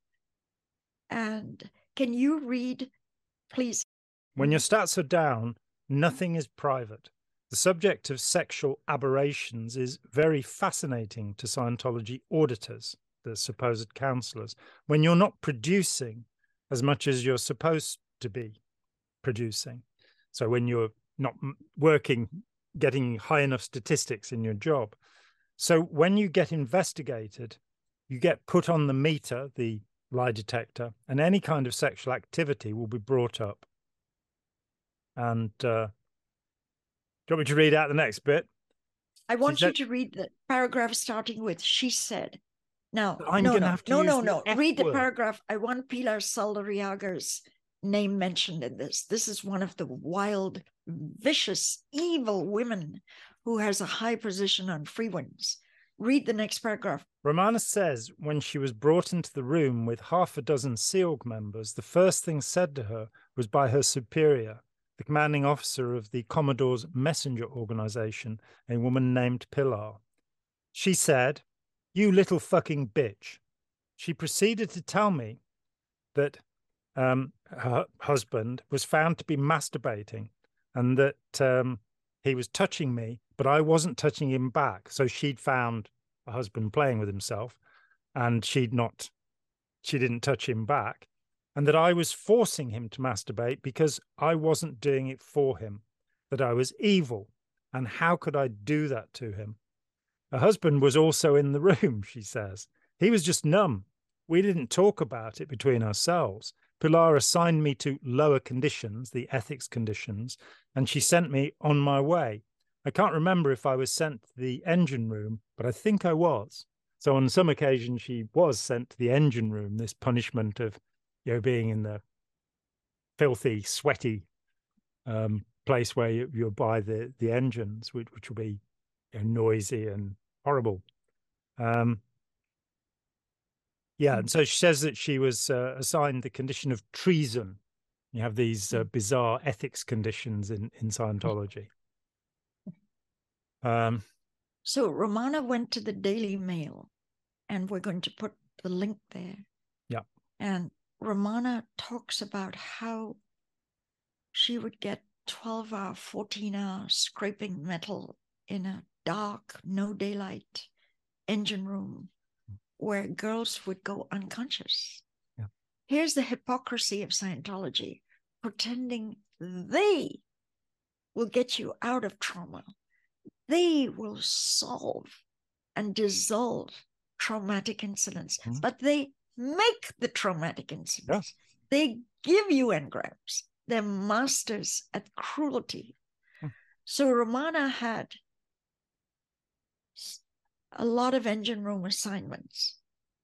And can you read, please? When your stats are down, nothing is private. The subject of sexual aberrations is very fascinating to Scientology auditors, the supposed counselors, when you're not producing as much as you're supposed to be producing. So when you're not working, getting high enough statistics in your job. So when you get investigated, you get put on the meter, the lie detector, and any kind of sexual activity will be brought up. And uh, do you want me to read out the next bit? I want you to read the paragraph starting with "She said." Now, I'm no, no, have to no, no, no. Read the paragraph. I want Pilar Saldarriaga's name mentioned in this. This is one of the wild, vicious, evil women who has a high position on Freewinds. Read the next paragraph. Ramana says when she was brought into the room with half a dozen Sea Org members, the first thing said to her was by her superior, the commanding officer of the Commodore's messenger organization, a woman named Pilar. She said, You little fucking bitch. She proceeded to tell me that um, her husband was found to be masturbating and that um, he was touching me, but I wasn't touching him back. So she'd found a husband playing with himself and she'd not, she didn't touch him back. And that I was forcing him to masturbate because I wasn't doing it for him, that I was evil. And how could I do that to him? Her husband was also in the room, she says. He was just numb. We didn't talk about it between ourselves. Pilar assigned me to lower conditions, the ethics conditions, and she sent me on my way. I can't remember if I was sent to the engine room, but I think I was. So on some occasions, she was sent to the engine room, this punishment of, you know, being in the filthy, sweaty um, place where you, you're by the, the engines, which, which will be you know, noisy and horrible. Um, yeah, and so she says that she was uh, assigned the condition of treason. You have these uh, bizarre ethics conditions in in Scientology. Um, So Ramana went to the Daily Mail, and we're going to put the link there. Yeah. And Ramana talks about how she would get 12 hour, 14 hour scraping metal in a dark, no daylight engine room where girls would go unconscious. Yeah. Here's the hypocrisy of Scientology pretending they will get you out of trauma. They will solve and dissolve traumatic incidents, Mhm. but they make the traumatic incidents. Yeah. They give you engrams. They're masters at cruelty. Hmm. So Ramana had a lot of engine room assignments.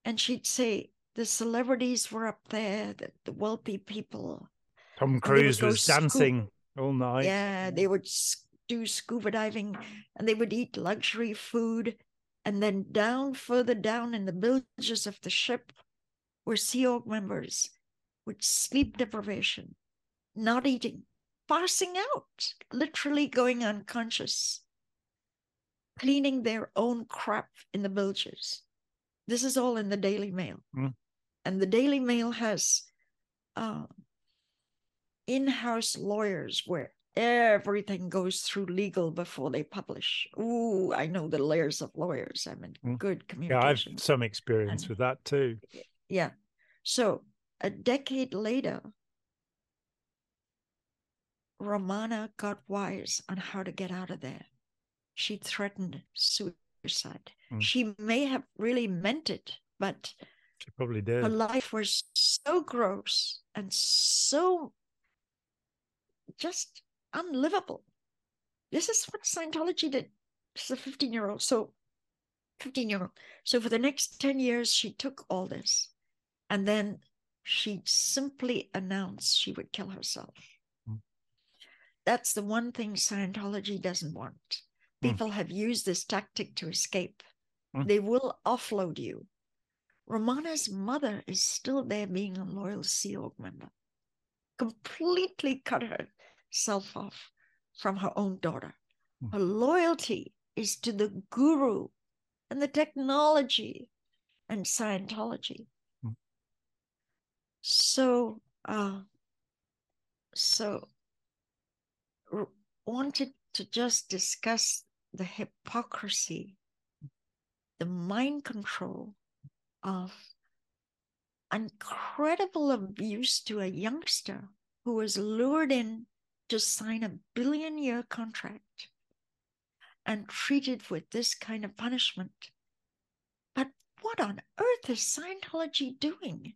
And she'd say the celebrities were up there, the, the wealthy people. Tom Cruise was scoop- dancing all night. Yeah, they would s- do scuba diving and they would eat luxury food. And then down, further down in the bilges of the ship were Sea Org members with sleep deprivation, not eating, passing out, literally going unconscious, cleaning their own crap in the bilges. This is all in the Daily Mail. Mm. And the Daily Mail has uh, in house lawyers where everything goes through legal before they publish. Ooh, I know the layers of lawyers. I'm in Mm. good Yeah. I've some experience And- with that too. Yeah. So a decade later, Ramana got wise on how to get out of there. She threatened suicide. Mm. She may have really meant it, but She probably did. her life was so gross and so just unlivable. This is what Scientology did. Is a 15 year old. So, 15 year old. So, for the next 10 years, she took all this and then she simply announced she would kill herself. Mm. That's the one thing Scientology doesn't want. Mm. People have used this tactic to escape. Mm. They will offload you. Ramana's mother is still there being a loyal Sea Org member, completely cut herself off from her own daughter. Mm. Her loyalty is to the guru and the technology and Scientology. Mm. So, uh, so r- wanted to just discuss the hypocrisy, the mind control of incredible abuse to a youngster who was lured in to sign a billion year contract and treated with this kind of punishment. But what on earth is Scientology doing?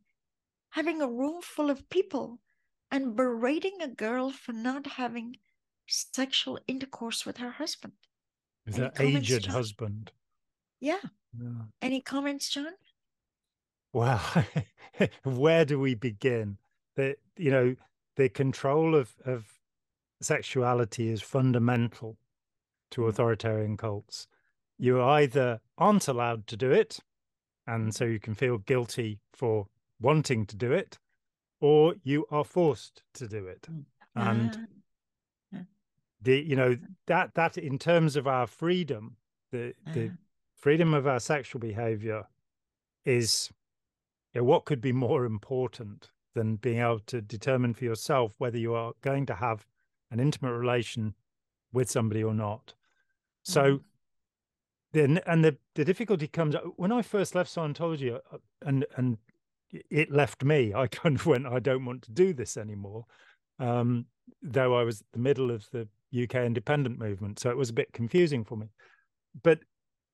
Having a room full of people and berating a girl for not having sexual intercourse with her husband. With Any her aged Jon? husband. Yeah. Yeah. Any comments, Jon? Well, where do we begin? The you know the control of of sexuality is fundamental to authoritarian cults. You either aren't allowed to do it, and so you can feel guilty for wanting to do it, or you are forced to do it. And Uh, the you know that that in terms of our freedom, the the uh, freedom of our sexual behavior is you know, what could be more important than being able to determine for yourself whether you are going to have an intimate relation with somebody or not so Mhm. then and the, the difficulty comes when i first left scientology uh, and and it left me i kind of went i don't want to do this anymore um though i was the middle of the uk independent movement so it was a bit confusing for me but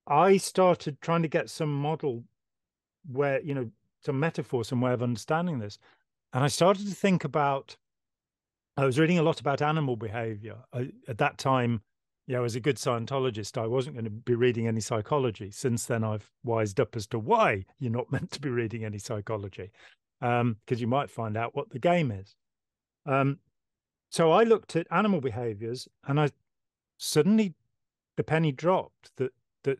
I started trying to get some model where, you know, some metaphor, some way of understanding this. And I started to think about, I was reading a lot about animal behavior. I, at that time, you know, as a good Scientologist, I wasn't going to be reading any psychology. Since then, I've wised up as to why you're not meant to be reading any psychology, because um, you might find out what the game is. Um, so I looked at animal behaviors and I suddenly the penny dropped that that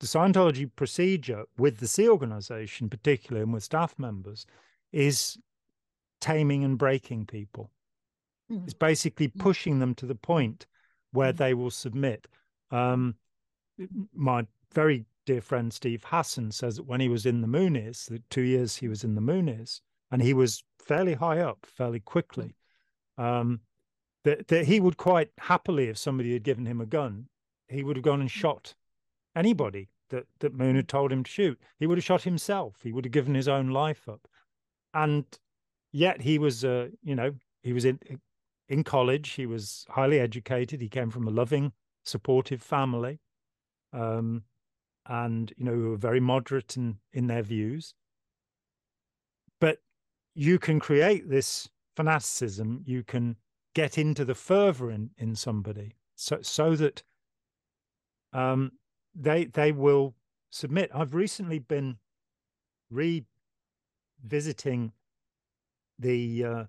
the Scientology procedure with the Sea organization, particularly and with staff members, is taming and breaking people. Mm. It's basically Mm. pushing them to the point where Mm. they will submit. Um, my very dear friend Steve Hassan says that when he was in the Moonies, the two years he was in the Moonies, and he was fairly high up fairly quickly, um, that, that he would quite happily, if somebody had given him a gun, he would have gone and shot anybody that, that Moon had told him to shoot. He would have shot himself. He would have given his own life up. And yet he was, uh, you know, he was in in college. He was highly educated. He came from a loving, supportive family, um, and you know, were very moderate in in their views. But you can create this fanaticism. You can get into the fervor in in somebody, so so that um, they they will submit. I've recently been revisiting the uh,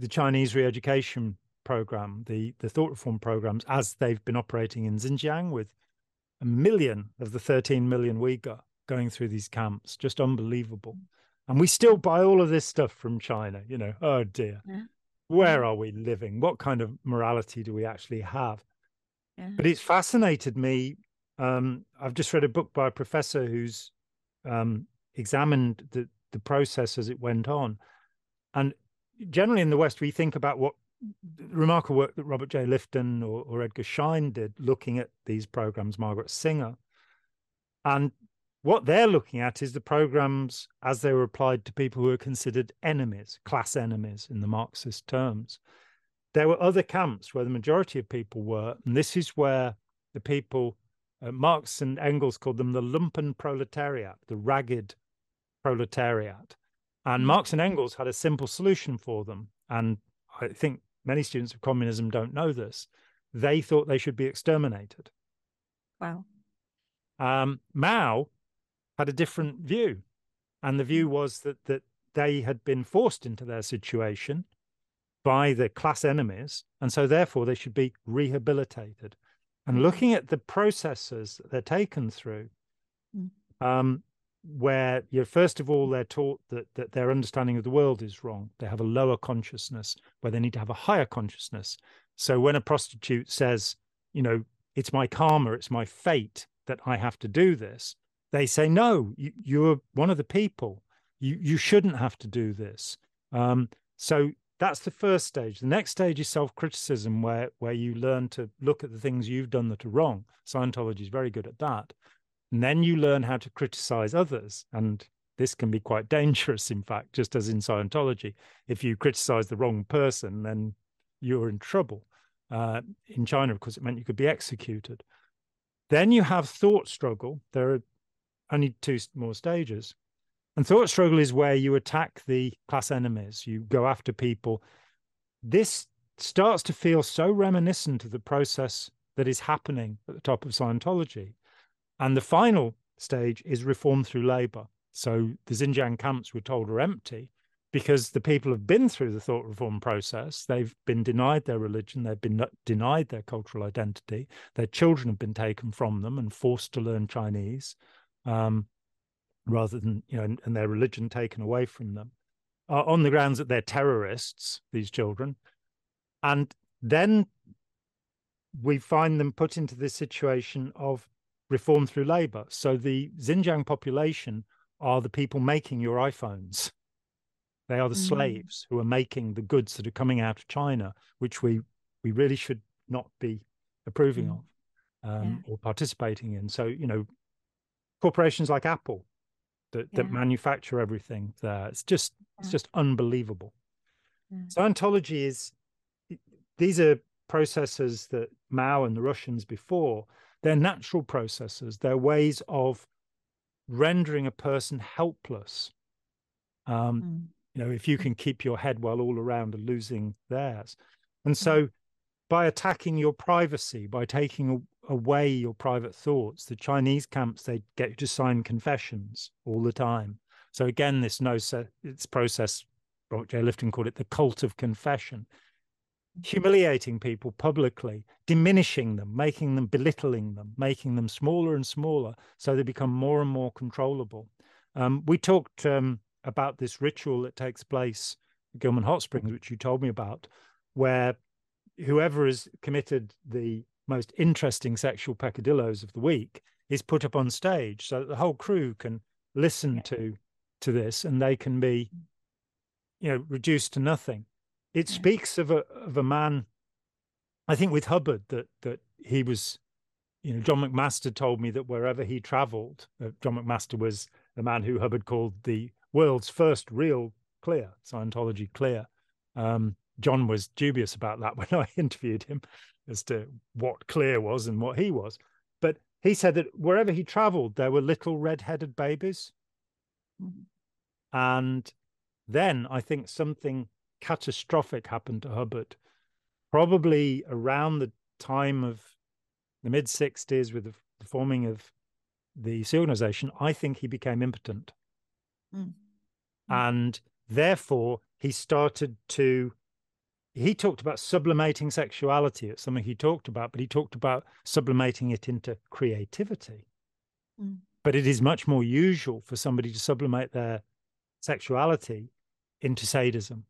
the Chinese re-education program, the the thought reform programs, as they've been operating in Xinjiang with a million of the 13 million Uyghur going through these camps, just unbelievable. And we still buy all of this stuff from China. You know, oh dear, yeah. where are we living? What kind of morality do we actually have? Yeah. But it's fascinated me. Um, I've just read a book by a professor who's um, examined the the process as it went on, and generally in the West, we think about what remarkable work that Robert J. Lifton or, or Edgar Schein did looking at these programs, Margaret Singer. And what they're looking at is the programs as they were applied to people who are considered enemies, class enemies in the Marxist terms. There were other camps where the majority of people were, and this is where the people, uh, Marx and Engels called them the lumpen proletariat, the ragged proletariat. And mm. Marx and Engels had a simple solution for them. And I think many students of communism don't know this. They thought they should be exterminated. Wow. Um, Mao had a different view. And the view was that, that they had been forced into their situation by the class enemies. And so, therefore, they should be rehabilitated. And looking at the processes that they're taken through, mm. um, where you know, first of all they're taught that that their understanding of the world is wrong. They have a lower consciousness where they need to have a higher consciousness. So when a prostitute says, you know, it's my karma, it's my fate that I have to do this, they say, no, you, you're one of the people. You you shouldn't have to do this. Um, so that's the first stage. The next stage is self-criticism, where where you learn to look at the things you've done that are wrong. Scientology is very good at that. And then you learn how to criticize others. And this can be quite dangerous, in fact, just as in Scientology. If you criticize the wrong person, then you're in trouble. Uh, in China, of course, it meant you could be executed. Then you have thought struggle. There are only two more stages. And thought struggle is where you attack the class enemies, you go after people. This starts to feel so reminiscent of the process that is happening at the top of Scientology. And the final stage is reform through labor. So the Xinjiang camps we're told are empty because the people have been through the thought reform process. They've been denied their religion, they've been denied their cultural identity, their children have been taken from them and forced to learn Chinese, um, rather than you know, and, their religion taken away from them, uh, on the grounds that they're terrorists. These children, and then we find them put into this situation of reform through labor. So the Xinjiang population are the people making your iPhones. They are the mm. slaves who are making the goods that are coming out of China, which we we really should not be approving mm. of um, yeah. or participating in. So you know, corporations like Apple that, yeah. that manufacture everything there. It's just yeah. it's just unbelievable. Scientology is these are processes that Mao and the Russians before they're natural processes. They're ways of rendering a person helpless. Um, mm. You know, if you can keep your head while all around are losing theirs. And so, mm. by attacking your privacy, by taking away your private thoughts, the Chinese camps they get you to sign confessions all the time. So again, this no it's process. Robert J. Lifton called it the cult of confession humiliating people publicly, diminishing them, making them, belittling them, making them smaller and smaller so they become more and more controllable. Um, we talked um, about this ritual that takes place at Gilman Hot Springs, which you told me about, where whoever has committed the most interesting sexual peccadillos of the week is put up on stage so that the whole crew can listen to to this and they can be you know reduced to nothing it yeah. speaks of a of a man i think with hubbard that that he was you know john mcmaster told me that wherever he traveled uh, john mcmaster was the man who hubbard called the world's first real clear scientology clear um, john was dubious about that when i interviewed him as to what clear was and what he was but he said that wherever he traveled there were little red-headed babies mm-hmm. and then I think something catastrophic happened to Hubbard, probably around the time of the mid 60s with the forming of the Sea Organization. I think he became impotent. Mm. And therefore, he started to. He talked about sublimating sexuality. It's something he talked about, but he talked about sublimating it into creativity. Mm. But it is much more usual for somebody to sublimate their sexuality into sadism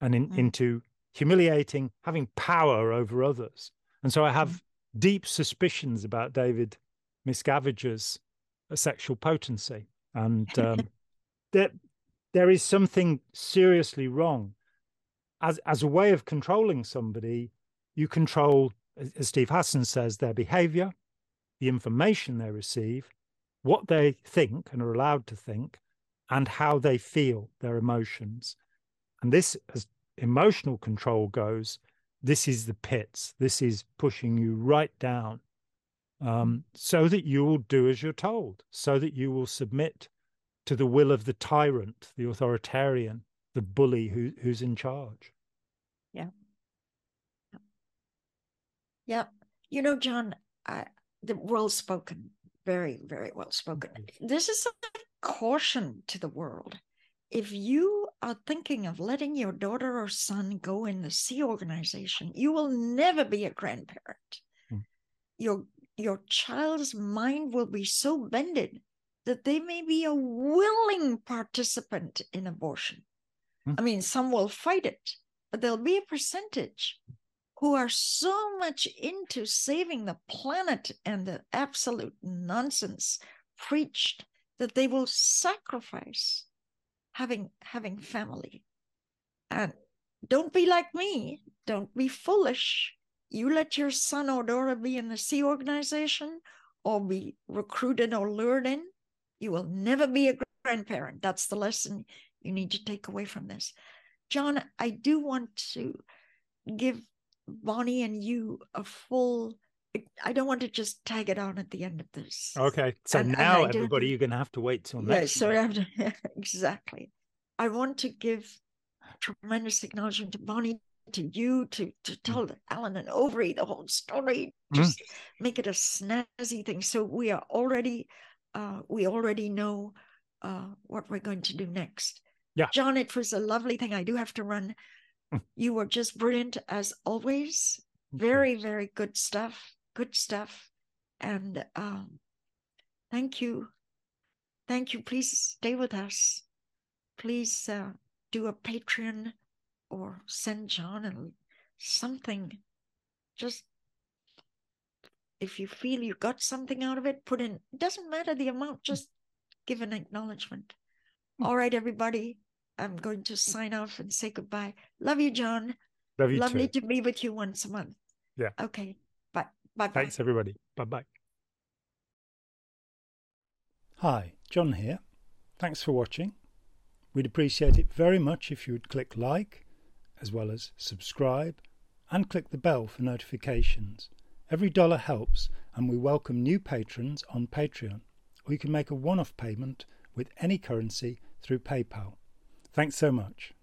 and in, mm. into humiliating, having power over others. And so I have mm. deep suspicions about David Miscavige's uh, sexual potency. And um, there, there is something seriously wrong. As, as a way of controlling somebody, you control, as Steve Hassan says, their behavior, the information they receive, what they think and are allowed to think, and how they feel their emotions. And this, as emotional control goes, this is the pits. This is pushing you right down um, so that you will do as you're told, so that you will submit to the will of the tyrant, the authoritarian, the bully who, who's in charge. Yeah. Yeah. You know, Jon, I, the well spoken, very, very well spoken. This is a caution to the world. If you are thinking of letting your daughter or son go in the Sea Organization, you will never be a grandparent. Hmm. Your your child's mind will be so bended that they may be a willing participant in abortion. Hmm. I mean, some will fight it, but there'll be a percentage who are so much into saving the planet and the absolute nonsense preached that they will sacrifice having having family. And don't be like me. Don't be foolish. You let your son or daughter be in the sea organization or be recruited or lured in you will never be a grandparent. That's the lesson you need to take away from this. Jon i do want to give bonnie and you a full I don't want to just tag it on at the end of this. Okay. So and, now and everybody, you're going to have to wait till next. Yeah, so I have to, exactly. I want to give tremendous acknowledgement to Bonnie, to you, to to mm. tell mm. Alan and Overy the whole story, mm. just mm. make it a snazzy thing. So we are already, uh, we already know uh, what we're going to do next. Yeah. Jon, it was a lovely thing. I do have to run. Mm. You were just brilliant as always. Very, very good stuff good stuff. And um, thank you. Thank you. Please stay with us. Please uh, do a Patreon or send Jon and something. Just if you feel you got something out of it, put in. It doesn't matter the amount, just give an acknowledgement. Hmm. All right, everybody. I'm going to sign off and say goodbye. Love you, Jon. Love you Lovely too. to be with you once a month. Yeah. Okay. Bye bye. Thanks, everybody. Bye bye. Hi, Jon here. Thanks for watching. We'd appreciate it very much if you would click like, as well as subscribe, and click the bell for notifications. Every dollar helps, and we welcome new patrons on Patreon, or you can make a one off payment with any currency through PayPal. Thanks so much.